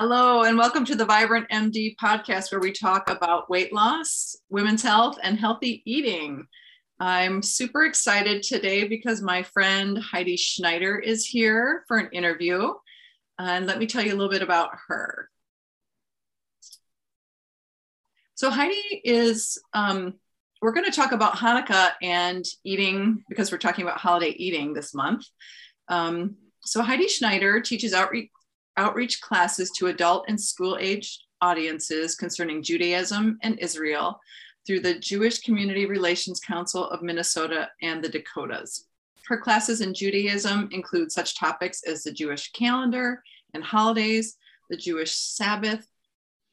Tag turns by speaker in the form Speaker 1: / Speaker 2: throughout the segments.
Speaker 1: Hello, and welcome to the Vibrant MD podcast, where we talk about weight loss, women's health, and healthy eating. I'm super excited today because my friend Heidi Schneider is here for an interview. And let me tell you a little bit about her. So, Heidi is, um, we're going to talk about Hanukkah and eating because we're talking about holiday eating this month. Um, so, Heidi Schneider teaches outreach outreach classes to adult and school age audiences concerning Judaism and Israel through the Jewish Community Relations Council of Minnesota and the Dakotas. Her classes in Judaism include such topics as the Jewish calendar and holidays, the Jewish Sabbath,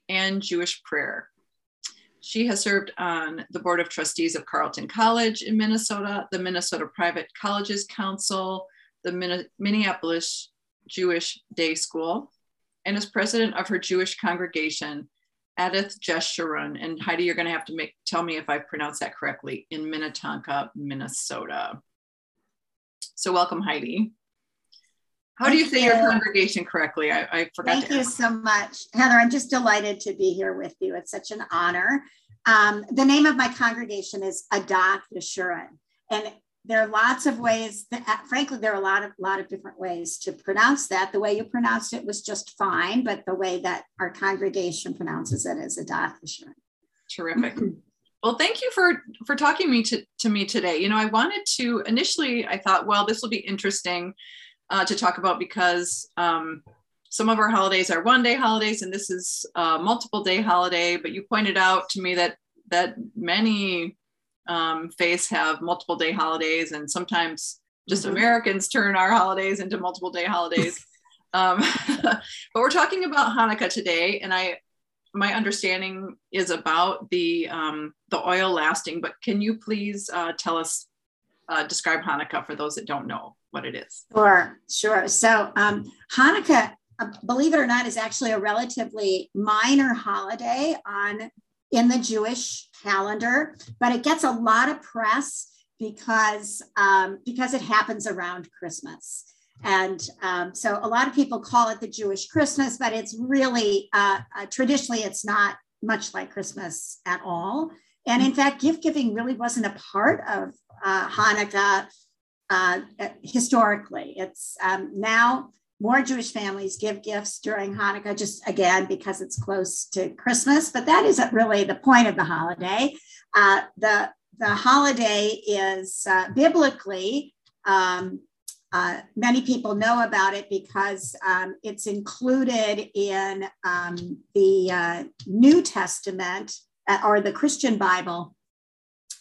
Speaker 1: and Jewish prayer. She has served on the Board of Trustees of Carleton College in Minnesota, the Minnesota Private Colleges Council, the Minneapolis Jewish Day School and is president of her Jewish congregation, Adath Jeshurun. And Heidi, you're going to have to make tell me if I pronounce that correctly in Minnetonka, Minnesota. So welcome, Heidi. How Thank do you say you. your congregation correctly? I, I forgot.
Speaker 2: Thank you so much, Heather. I'm just delighted to be here with you. It's such an honor. Um, the name of my congregation is Adath Yeshurun, and there are lots of ways that, uh, frankly there are a lot of lot of different ways to pronounce that. The way you pronounced it was just fine but the way that our congregation pronounces it is a dot assuring.
Speaker 1: terrific. Well thank you for for talking me to, to me today. You know i wanted to initially i thought well this will be interesting uh, to talk about because um, some of our holidays are one day holidays and this is a multiple day holiday but you pointed out to me that that many um, face have multiple day holidays, and sometimes just mm-hmm. Americans turn our holidays into multiple day holidays. um, but we're talking about Hanukkah today, and I my understanding is about the um, the oil lasting. But can you please uh, tell us uh, describe Hanukkah for those that don't know what it is?
Speaker 2: Sure, sure. So um, Hanukkah, uh, believe it or not, is actually a relatively minor holiday on in the Jewish calendar, but it gets a lot of press because um, because it happens around Christmas. And um, so a lot of people call it the Jewish Christmas, but it's really uh, uh, traditionally it's not much like Christmas at all. And in fact, gift giving really wasn't a part of uh, Hanukkah uh, historically. It's um, now more Jewish families give gifts during Hanukkah, just again because it's close to Christmas. But that isn't really the point of the holiday. Uh, the the holiday is uh, biblically. Um, uh, many people know about it because um, it's included in um, the uh, New Testament uh, or the Christian Bible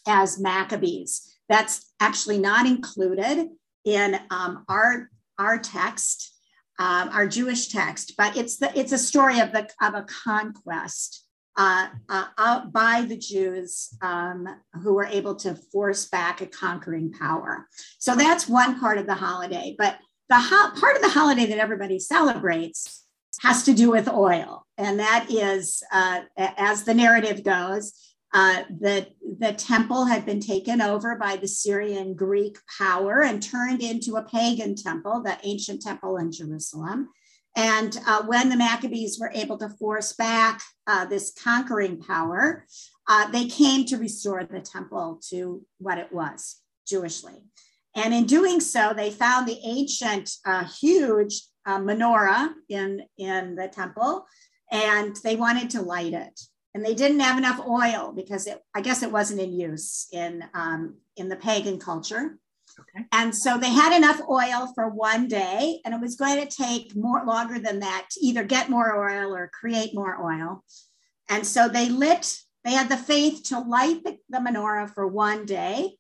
Speaker 2: as Maccabees. That's actually not included in um, our our text um, our Jewish text, but it's the it's a story of the of a conquest uh, uh, by the Jews um, who were able to force back a conquering power. So that's one part of the holiday. But the ho- part of the holiday that everybody celebrates has to do with oil, and that is, uh, as the narrative goes, uh, the, the temple had been taken over by the Syrian Greek power and turned into a pagan temple, the ancient temple in Jerusalem. And uh, when the Maccabees were able to force back uh, this conquering power, uh, they came to restore the temple to what it was, Jewishly. And in doing so, they found the ancient, uh, huge uh, menorah in, in the temple, and they wanted to light it and they didn't have enough oil because it, I guess it wasn't in use in um, in the pagan culture. Okay. And so they had enough oil for one day, and it was going to take more longer than that to either get more oil or create more oil. And so they lit, they had the faith to light the, the menorah for one day,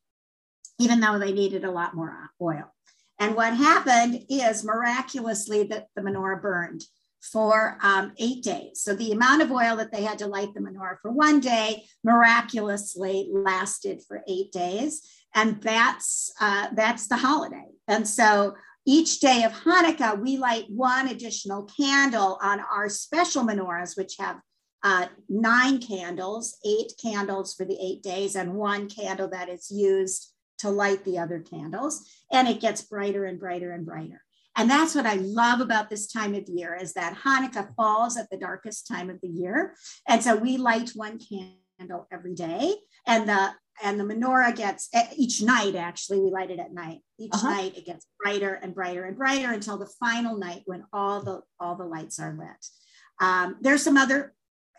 Speaker 2: even though they needed a lot more oil. And what happened is miraculously that the menorah burned for um, eight days. So the amount of oil that they had to light the menorah for one day miraculously lasted for eight days, and that's uh, that's the holiday. And so each day of Hanukkah, we light one additional candle on our special menorahs, which have uh, nine candles, eight candles for the eight days, and one candle that is used to light the other candles. And it gets brighter and brighter and brighter. And that's what I love about this time of year is that Hanukkah falls at the darkest time of the year. And so we light one candle every day. And the and the menorah gets each night actually we light it at night each uh-huh. night it gets brighter and brighter and brighter until the final night when all the all the lights are lit um, there's some other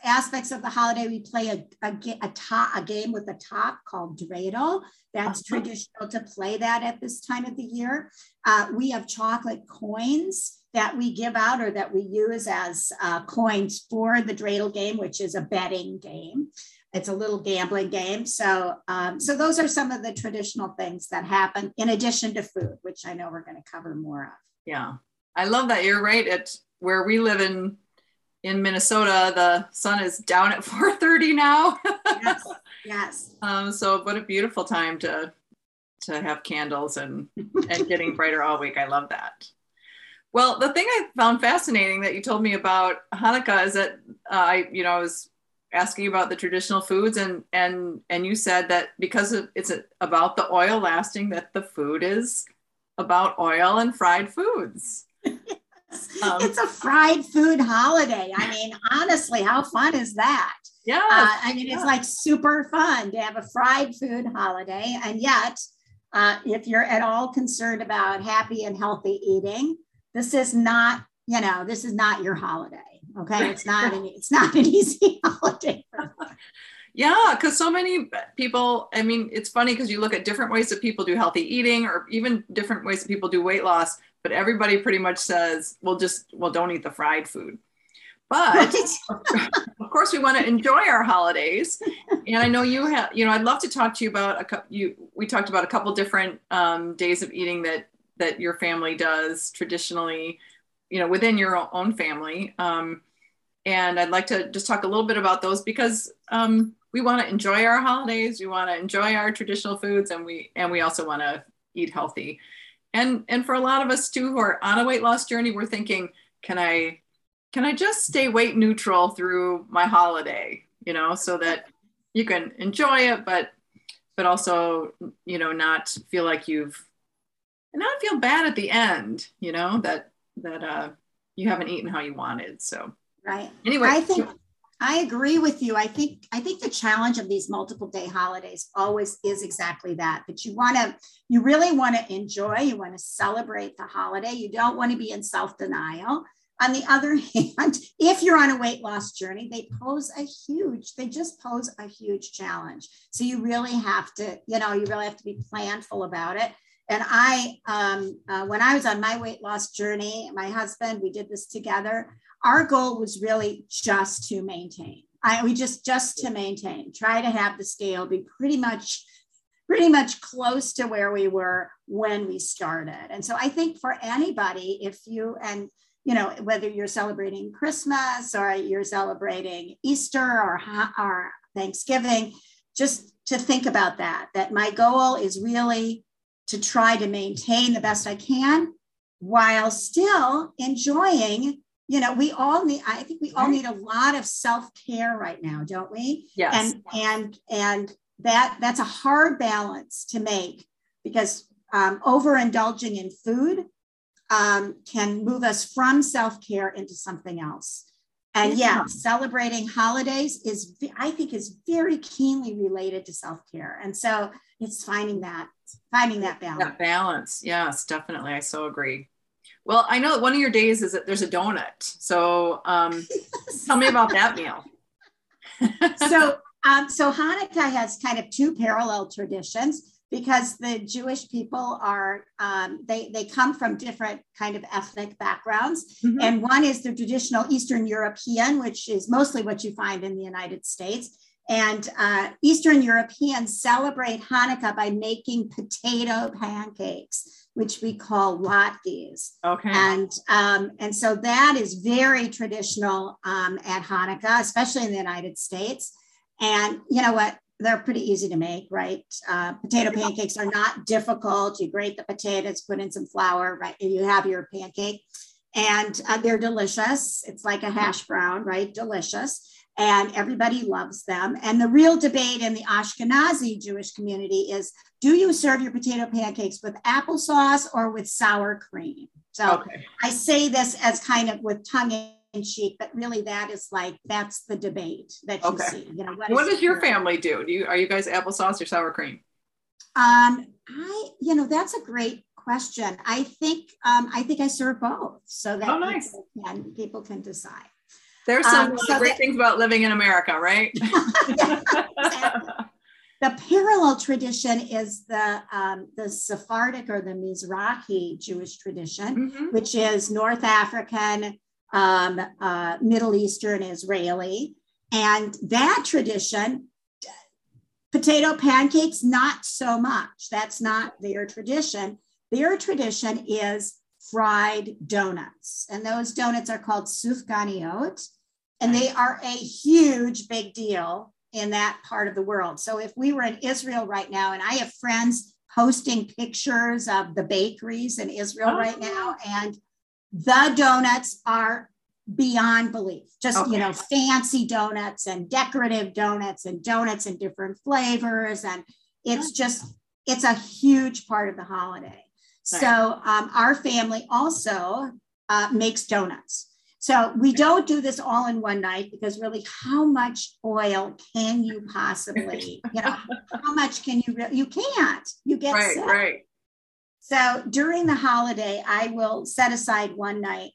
Speaker 2: aspects of the holiday we play a, a, a, top, a game with a top called dreidel that's uh-huh. traditional to play that at this time of the year uh, we have chocolate coins that we give out or that we use as uh, coins for the dreidel game which is a betting game it's a little gambling game. So, um, so those are some of the traditional things that happen in addition to food, which I know we're going to cover more of.
Speaker 1: Yeah, I love that. You're right. It's where we live in in Minnesota, the sun is down at 4:30 now.
Speaker 2: yes. Yes.
Speaker 1: Um, so, what a beautiful time to to have candles and and getting brighter all week. I love that. Well, the thing I found fascinating that you told me about Hanukkah is that uh, I, you know, I was asking about the traditional foods and and and you said that because it's about the oil lasting that the food is about oil and fried foods
Speaker 2: um, it's a fried food holiday i mean honestly how fun is that
Speaker 1: yeah uh,
Speaker 2: i mean yeah. it's like super fun to have a fried food holiday and yet uh, if you're at all concerned about happy and healthy eating this is not you know this is not your holiday Okay, it's not an it's not an easy holiday.
Speaker 1: Yeah, because so many people. I mean, it's funny because you look at different ways that people do healthy eating, or even different ways that people do weight loss. But everybody pretty much says, "Well, just well, don't eat the fried food." But right. of course, we want to enjoy our holidays. And I know you have, you know, I'd love to talk to you about a couple. You we talked about a couple different um, days of eating that that your family does traditionally you know within your own family um, and i'd like to just talk a little bit about those because um, we want to enjoy our holidays we want to enjoy our traditional foods and we and we also want to eat healthy and and for a lot of us too who are on a weight loss journey we're thinking can i can i just stay weight neutral through my holiday you know so that you can enjoy it but but also you know not feel like you've not feel bad at the end you know that that uh, you haven't eaten how you wanted. So
Speaker 2: right.
Speaker 1: Anyway,
Speaker 2: I think I agree with you. I think I think the challenge of these multiple day holidays always is exactly that. That you want to, you really want to enjoy. You want to celebrate the holiday. You don't want to be in self denial. On the other hand, if you're on a weight loss journey, they pose a huge, they just pose a huge challenge. So you really have to, you know, you really have to be planful about it. And I, um, uh, when I was on my weight loss journey, my husband, we did this together. Our goal was really just to maintain. I, we just just to maintain, try to have the scale be pretty much pretty much close to where we were when we started. And so I think for anybody, if you and you know whether you're celebrating Christmas or you're celebrating Easter or, or Thanksgiving, just to think about that. That my goal is really to try to maintain the best I can while still enjoying. You know, we all need, I think we all need a lot of self-care right now, don't we?
Speaker 1: Yes.
Speaker 2: And and and that that's a hard balance to make because um, overindulging in food um, can move us from self-care into something else. And yeah. yeah, celebrating holidays is, I think, is very keenly related to self care. And so it's finding that, finding that balance.
Speaker 1: That balance, yes, definitely. I so agree. Well, I know that one of your days is that there's a donut. So um, tell me about that meal.
Speaker 2: so, um, so Hanukkah has kind of two parallel traditions because the Jewish people are um, they they come from different kind of ethnic backgrounds, mm-hmm. and one is the traditional Eastern European, which is mostly what you find in the United States. And uh, Eastern Europeans celebrate Hanukkah by making potato pancakes, which we call latkes.
Speaker 1: Okay.
Speaker 2: And um, and so that is very traditional um, at Hanukkah, especially in the United States. And you know what? they're pretty easy to make, right? Uh, potato pancakes are not difficult. You grate the potatoes, put in some flour, right? And you have your pancake, and uh, they're delicious. It's like a hash brown, right? Delicious. And everybody loves them. And the real debate in the Ashkenazi Jewish community is do you serve your potato pancakes with applesauce or with sour cream? So okay. I say this as kind of with tongue in cheek, but really that is like that's the debate that you okay. see. You know,
Speaker 1: what, what does your family do? Do you are you guys applesauce or sour cream?
Speaker 2: Um, I you know that's a great question. I think um, I think I serve both, so that oh, nice. people, can, people can decide.
Speaker 1: There's some um, so great that, things about living in America, right?
Speaker 2: The parallel tradition is the um, the Sephardic or the Mizrahi Jewish tradition, mm-hmm. which is North African, um, uh, Middle Eastern, Israeli, and that tradition. Potato pancakes, not so much. That's not their tradition. Their tradition is fried donuts, and those donuts are called sufganiyot, and they are a huge big deal in that part of the world. So if we were in Israel right now, and I have friends posting pictures of the bakeries in Israel oh. right now, and the donuts are beyond belief. Just, okay. you know, fancy donuts and decorative donuts and donuts in different flavors. And it's just, it's a huge part of the holiday. Right. So um, our family also uh, makes donuts. So we don't do this all in one night because really, how much oil can you possibly, you know, how much can you, you can't, you get
Speaker 1: right,
Speaker 2: sick.
Speaker 1: Right.
Speaker 2: So during the holiday, I will set aside one night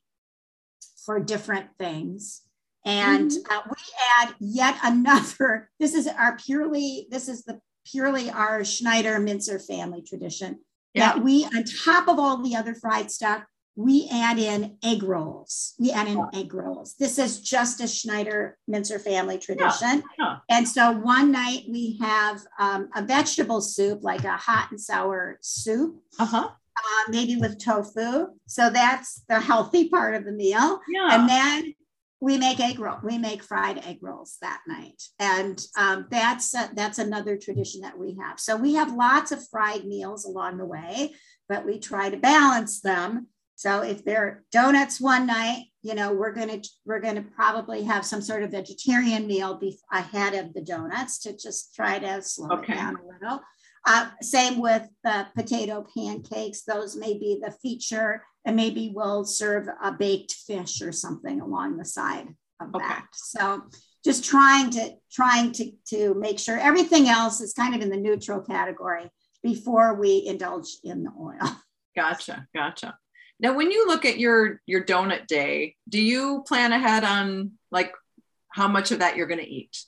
Speaker 2: for different things. And mm-hmm. uh, we add yet another, this is our purely, this is the purely our Schneider Mincer family tradition. Yeah. That we, on top of all the other fried stuff, we add in egg rolls. We add in egg rolls. This is just a Schneider Mincer family tradition. Yeah. Yeah. And so one night we have um, a vegetable soup, like a hot and sour soup, uh-huh. uh, maybe with tofu. So that's the healthy part of the meal. And then we make egg roll. We make fried egg rolls that night, and um, that's uh, that's another tradition that we have. So we have lots of fried meals along the way, but we try to balance them so if they're donuts one night, you know, we're gonna we're gonna probably have some sort of vegetarian meal be- ahead of the donuts to just try to slow okay. it down a little. Uh, same with the potato pancakes; those may be the feature, and maybe we'll serve a baked fish or something along the side of okay. that. So just trying to trying to to make sure everything else is kind of in the neutral category before we indulge in the oil.
Speaker 1: Gotcha, gotcha. Now, when you look at your your donut day, do you plan ahead on like how much of that you're going to eat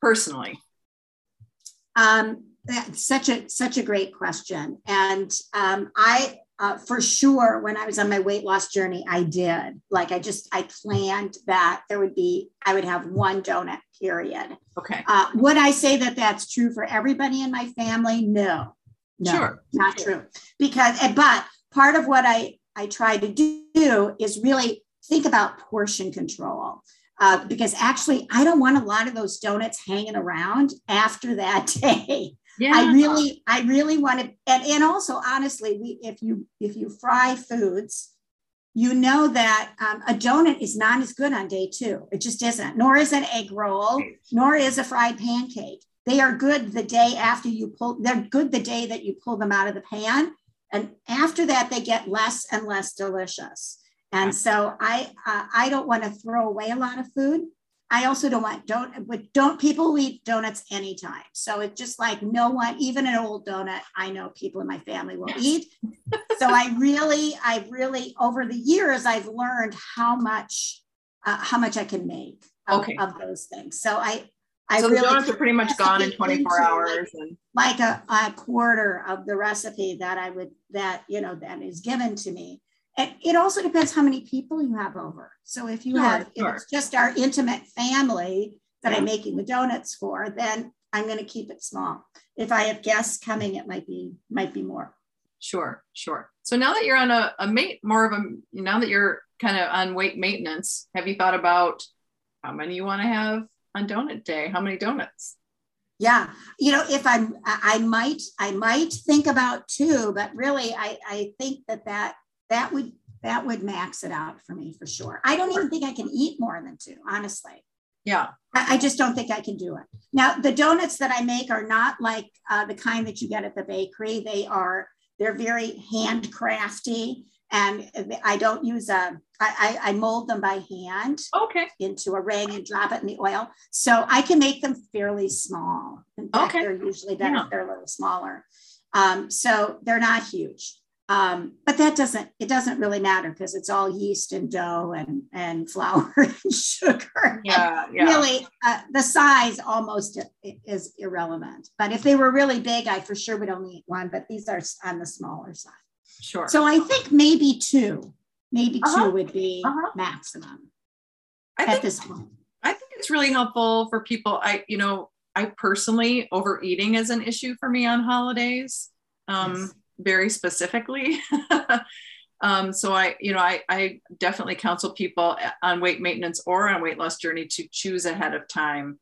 Speaker 1: personally?
Speaker 2: Um, such a such a great question, and um, I uh, for sure when I was on my weight loss journey, I did like I just I planned that there would be I would have one donut period.
Speaker 1: Okay.
Speaker 2: Uh, would I say that that's true for everybody in my family? No, no,
Speaker 1: sure.
Speaker 2: not true. Because but part of what I, I try to do is really think about portion control. Uh, because actually, I don't want a lot of those donuts hanging around after that day. Yeah. I really, I really want to, and, and also honestly, we if you if you fry foods, you know that um, a donut is not as good on day two. It just isn't. Nor is an egg roll, nor is a fried pancake. They are good the day after you pull. They're good the day that you pull them out of the pan. And after that, they get less and less delicious. And so I uh, I don't want to throw away a lot of food. I also don't want don't but don't people eat donuts anytime. So it's just like no one, even an old donut, I know people in my family will eat. so I really, I really over the years I've learned how much uh, how much I can make of, okay. of those things. So I
Speaker 1: I so really the donuts are pretty much gone in 24 hours
Speaker 2: like, and like a, a quarter of the recipe that I would that you know that is given to me. And it also depends how many people you have over. So if you sure, have sure. if it's just our intimate family that yeah. I'm making the donuts for, then I'm going to keep it small. If I have guests coming, it might be might be more.
Speaker 1: Sure, sure. So now that you're on a, a mate more of a now that you're kind of on weight maintenance, have you thought about how many you want to have on donut day? How many donuts?
Speaker 2: Yeah, you know, if I'm, I might, I might think about two, but really, I, I think that that that would that would max it out for me for sure. I don't even think I can eat more than two, honestly.
Speaker 1: Yeah,
Speaker 2: I, I just don't think I can do it. Now, the donuts that I make are not like uh, the kind that you get at the bakery. They are they're very handcrafty and I don't use a. I, I mold them by hand.
Speaker 1: Okay.
Speaker 2: Into a ring and drop it in the oil, so I can make them fairly small. In fact,
Speaker 1: Okay.
Speaker 2: they're usually better
Speaker 1: Yeah.
Speaker 2: if they're a little smaller. Um, so they're not huge. Um, but that doesn't it doesn't really matter because it's all yeast and dough and and flour and sugar.
Speaker 1: Yeah. Yeah.
Speaker 2: Really, uh, the size almost is irrelevant. But if they were really big, I for sure would only eat one. But these are on the smaller side.
Speaker 1: Sure.
Speaker 2: So I think maybe two, maybe
Speaker 1: Uh-huh.
Speaker 2: two would be
Speaker 1: Uh-huh.
Speaker 2: maximum
Speaker 1: I
Speaker 2: at
Speaker 1: think
Speaker 2: this point.
Speaker 1: I think it's really helpful for people. I, you know, I personally overeating is an issue for me on holidays, um,
Speaker 2: Yes.
Speaker 1: very specifically. um, so I, you know, I, I definitely counsel people on weight maintenance or on weight loss journey to choose ahead of time,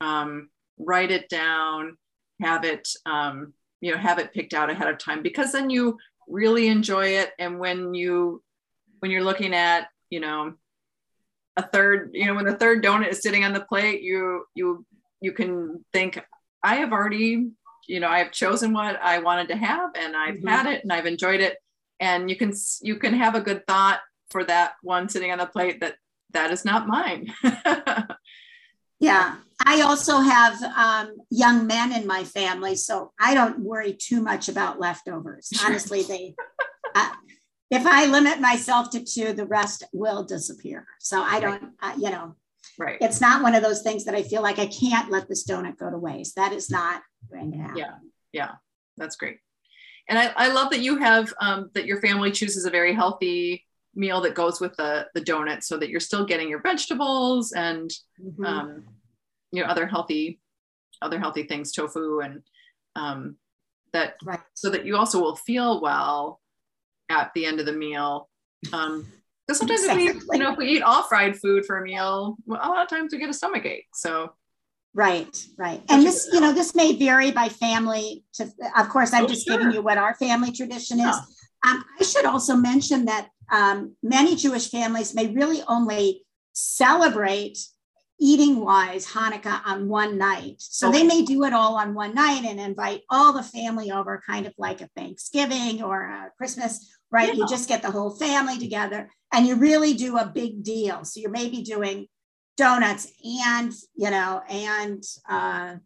Speaker 1: um, write it down, have it, um, you know, have it picked out ahead of time because then you really enjoy it. And when you, when you're looking at, you know, a third you know when the third donut is sitting on the plate you you you can think i have already you know i have chosen what i wanted to have and i've
Speaker 2: Mhm.
Speaker 1: had it and i've enjoyed it and you can you can have a good thought for that one sitting on the plate that that is not mine
Speaker 2: Yeah. I also have um, young men in my family, so I don't worry too much about leftovers. Honestly, they, uh, if I limit myself to two, the rest will disappear. So I don't, uh, you know,
Speaker 1: right
Speaker 2: it's not one of those things that I feel like I can't let this donut go to waste. That is not going to happen.
Speaker 1: Yeah. yeah that's great and i, I love that you have um, that your family chooses a very healthy meal that goes with the the donut so that you're still getting your vegetables and
Speaker 2: Mhm.
Speaker 1: um, you know other healthy other healthy things tofu and um, that
Speaker 2: right.
Speaker 1: so that you also will feel well at the end of the meal um because sometimes if we
Speaker 2: Exactly.
Speaker 1: you know if we eat all fried food for a meal well, a lot of times we get a stomach ache so
Speaker 2: Right, right. And this, you know, this may vary by family. To, of course, I'm
Speaker 1: Oh,
Speaker 2: just
Speaker 1: sure.
Speaker 2: giving you what our family tradition is.
Speaker 1: Yeah.
Speaker 2: Um, I should also mention that um, many Jewish families may really only celebrate eating wise Hanukkah on one night. So they may do it all on one night and invite all the family over, kind of like a Thanksgiving or a Christmas, right?
Speaker 1: Yeah.
Speaker 2: You just get the whole family together and you really do a big deal. So you're maybe doing donuts and you know and uh,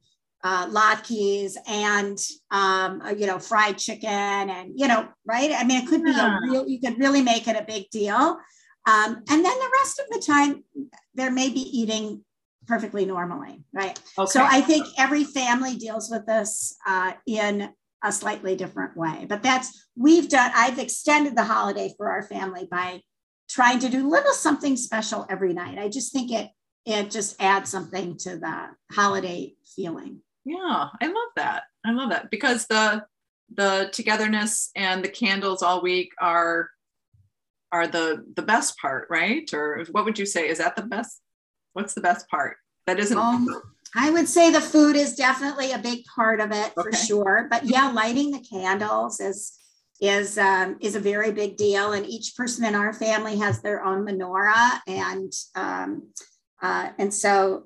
Speaker 2: uh, latkes and um, uh, you know fried chicken and you know right? I mean it could be
Speaker 1: Yeah.
Speaker 2: a real you could really make it a big deal. Um, and then the rest of the time there may be eating perfectly normally right?
Speaker 1: Okay.
Speaker 2: So i think every family deals with this uh, in a slightly different way. But that's we've done i've extended the holiday for our family by trying to do little something special every night. I just think it it just adds something to the holiday feeling
Speaker 1: yeah i love that. I love that. Because the the togetherness and the candles all week are are the the best part right? Or what would you say? Is that the best what's the best part? That isn't
Speaker 2: Um, I would say the food is definitely a big part of it for sure. But yeah, lighting the candles is is um, is a very big deal, and each person in our family has their own menorah, and um, uh, and so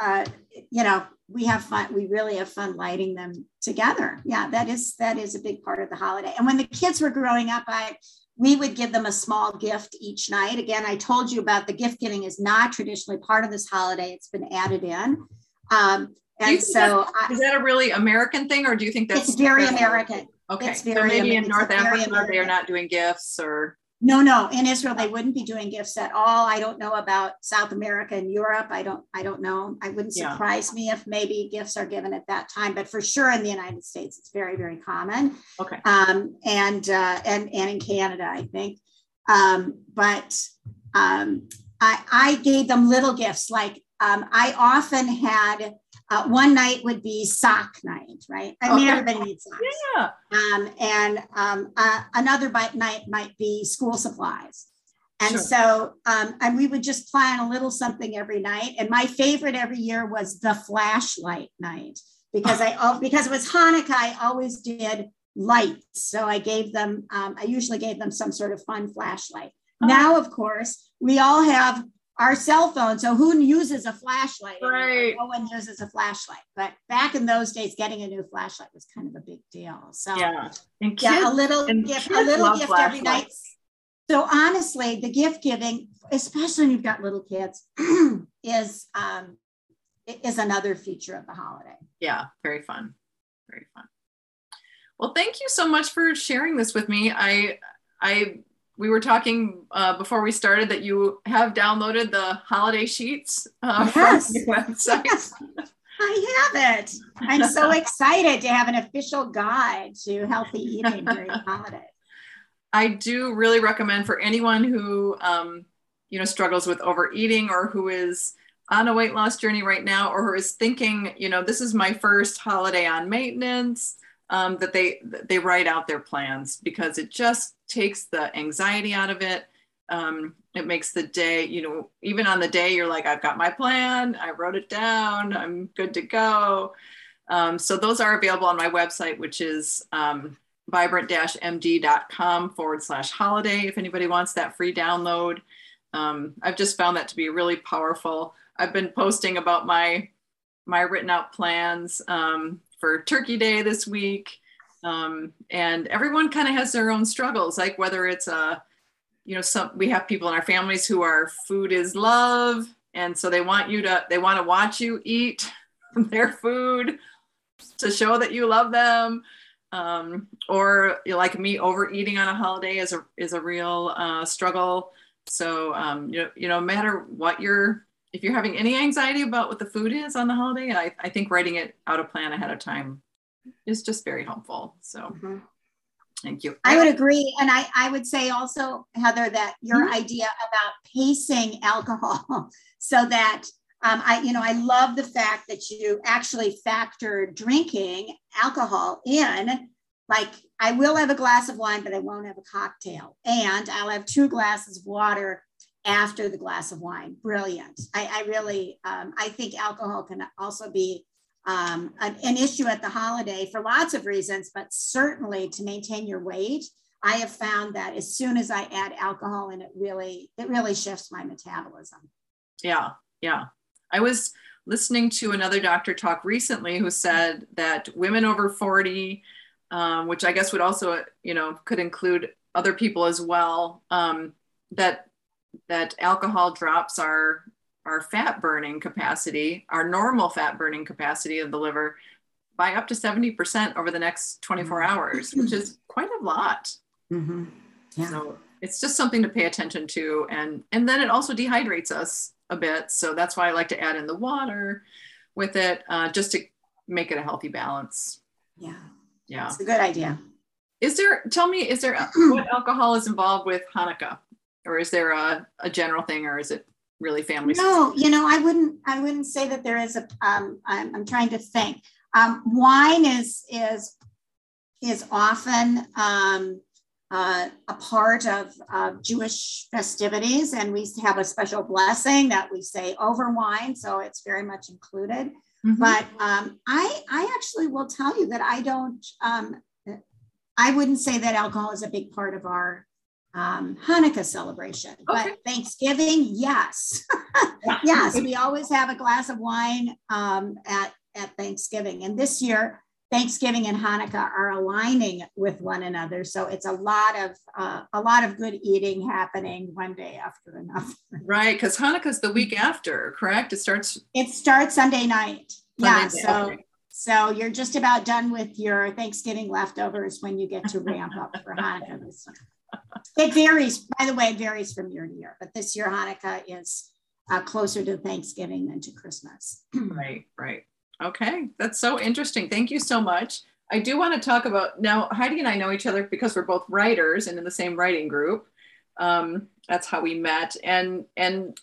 Speaker 2: uh, you know we have fun. We really have fun lighting them together. Yeah, that is that is a big part of the holiday. And when the kids were growing up, I we would give them a small gift each night. Again, I told you about the gift giving is not traditionally part of this holiday. It's been added in. Um, and so I,
Speaker 1: is that a really american thing or do you think that's
Speaker 2: it's very American.
Speaker 1: okay
Speaker 2: it's
Speaker 1: so maybe in north
Speaker 2: very
Speaker 1: africa they're not doing gifts or
Speaker 2: No, no, in Israel they wouldn't be doing gifts at all. I don't know about South America and Europe. I don't, I don't know. I wouldn't
Speaker 1: Yeah.
Speaker 2: surprise me if maybe gifts are given at that time, but for sure in the United States, it's very, very common.
Speaker 1: okay
Speaker 2: um, and uh, and and in Canada, I think. Um, but um, I, I gave them little gifts. Like um, I often had uh, one night would be sock night, right? I mean,
Speaker 1: Okay.
Speaker 2: everybody needs socks.
Speaker 1: yeah
Speaker 2: Um, and um, uh, another night might be school supplies. And
Speaker 1: Sure.
Speaker 2: so, um, and we would just plan a little something every night. And my favorite every year was the flashlight night because I because it was Hanukkah. I always did lights, so I gave them. Um, I usually gave them some sort of fun flashlight.
Speaker 1: Oh.
Speaker 2: Now, of course, we all have our cell phone. So who uses a flashlight?
Speaker 1: Right.
Speaker 2: No one uses a flashlight. But back in those days, getting a new flashlight was kind of a big deal. So
Speaker 1: yeah and kids
Speaker 2: yeah, a little gift, a little gift every night. So honestly, the gift giving, especially when you've got little kids, is um, is another feature of the holiday.
Speaker 1: Yeah, very fun, very fun. Well, thank you so much for sharing this with me. I I we were talking uh, before we started that you have downloaded the holiday sheets uh, yes. from the website. Yes.
Speaker 2: I have it. I'm so excited to have an official guide to healthy eating during the holidays.
Speaker 1: I do really recommend for anyone who, um, you know, struggles with overeating or who is on a weight loss journey right now or who is thinking, you know, this is my first holiday on maintenance um, that they they write out their plans because it just takes the anxiety out of it. Um, it makes the day, you know, even on the day you're like, I've got my plan, I wrote it down, I'm good to go. Um, so those are available on my website, which is um, vibrant-md.com forward slash holiday. If anybody wants that free download, um, I've just found that to be really powerful. I've been posting about my my written out plans um, for Turkey Day this week. Um, and everyone kind of has their own struggles, like whether it's a, you know, some we have people in our families who are food is love, and so they want you to they want to watch you eat their food to show that you love them. Um, or like me, overeating on a holiday is a is a real uh, struggle. So um, you know, you know, no matter what you're if you're having any anxiety about what the food is on the holiday, I, I think writing it out a plan ahead of time is just very helpful. So mm-hmm. thank you.
Speaker 2: I would agree. And I, I would say also, Heather, that your mm-hmm. idea about pacing alcohol so that um, I, you know, I love the fact that you actually factor drinking alcohol in. Like, I will have a glass of wine, but I won't have a cocktail. And I'll have two glasses of water after the glass of wine. Brilliant. I, I really, um, I think alcohol can also be um, an, an, issue at the holiday for lots of reasons, but certainly to maintain your weight. I have found that as soon as I add alcohol and it really, it really shifts my metabolism.
Speaker 1: Yeah, yeah. I was listening to another doctor talk recently who said that women over 40, um, which I guess would also, you know, could include other people as well, um, that that alcohol drops our our fat burning capacity, our normal fat burning capacity of the liver by up to 70% over the next 24 mm-hmm. hours, which is quite a lot. Mm-hmm. Yeah. So it's just something to pay attention to. And, and then it also dehydrates us a bit. So that's why I like to add in the water with it, uh, just to make it a healthy balance.
Speaker 2: Yeah.
Speaker 1: Yeah.
Speaker 2: It's a good idea.
Speaker 1: Is there, tell me, is there, what alcohol is involved with Hanukkah? Or is there a, a general thing or is it really family
Speaker 2: no you know i wouldn't i wouldn't say that there is a um, I'm, I'm trying to think. Um, wine is is is often um, uh, a part of uh, jewish festivities and we have a special blessing that we say over wine so it's very much included. Mm-hmm. but um, i i actually will tell you that i don't um, i wouldn't say that alcohol is a big part of our um, Hanukkah celebration. Okay. But Thanksgiving, yes. yes, we always have a glass of wine um, at, at Thanksgiving. And this year, Thanksgiving and Hanukkah are aligning with one another. So it's a lot of uh, a lot of good eating happening one day after another.
Speaker 1: Right, because Hanukkah is the week after, correct? It starts.
Speaker 2: It starts Sunday night. Sunday yeah. So so you're just about done with your Thanksgiving leftovers when you get to ramp up for Hanukkah this year it varies. By the way, it varies from year to year. But this year, Hanukkah is uh, closer to Thanksgiving than to Christmas.
Speaker 1: right, right. Okay, that's so interesting. Thank you so much. I do want to talk about now. Heidi and I know each other because we're both writers and in the same writing group. Um, that's how we met. And and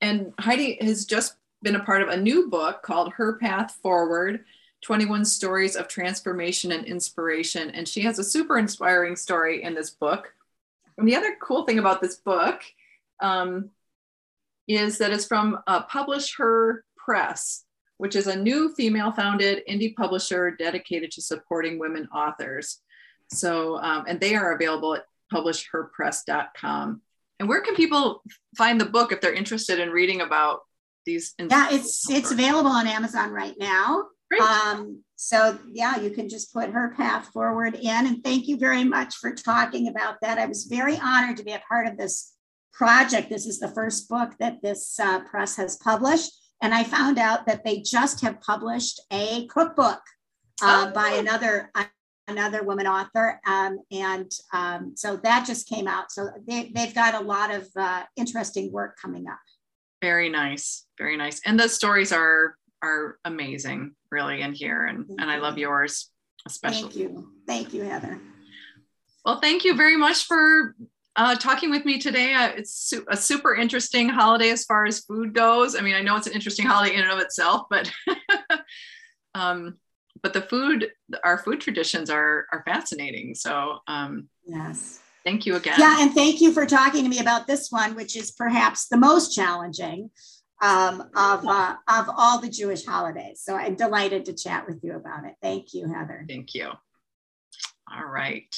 Speaker 1: and Heidi has just been a part of a new book called Her Path Forward 21 stories of transformation and inspiration. And she has a super inspiring story in this book. And the other cool thing about this book um, is that it's from uh, Publish Her Press, which is a new female founded indie publisher dedicated to supporting women authors. So, um, and they are available at publishherpress.com. And where can people find the book if they're interested in reading about these?
Speaker 2: Yeah, it's it's available on Amazon right now. Um, so yeah, you can just put her path forward in. And thank you very much for talking about that. I was very honored to be a part of this project. This is the first book that this uh, press has published. And I found out that they just have published a cookbook uh, oh. by another another woman author. Um, and um, so that just came out. So they, they've got a lot of uh, interesting work coming up.
Speaker 1: Very nice. Very nice. And those stories are are amazing, really, in here. And, and I love yours, especially.
Speaker 2: Thank you. Thank you, Heather.
Speaker 1: Well, thank you very much for uh, talking with me today. Uh, it's su- a super interesting holiday as far as food goes. I mean, I know it's an interesting holiday in and of itself, but um, but the food, our food traditions are are fascinating. So um,
Speaker 2: yes,
Speaker 1: thank you again.
Speaker 2: Yeah, and thank you for talking to me about this one, which is perhaps the most challenging um, of uh, of all the Jewish holidays. So I'm delighted to chat with you about it. Thank you, Heather.
Speaker 1: Thank you. All right.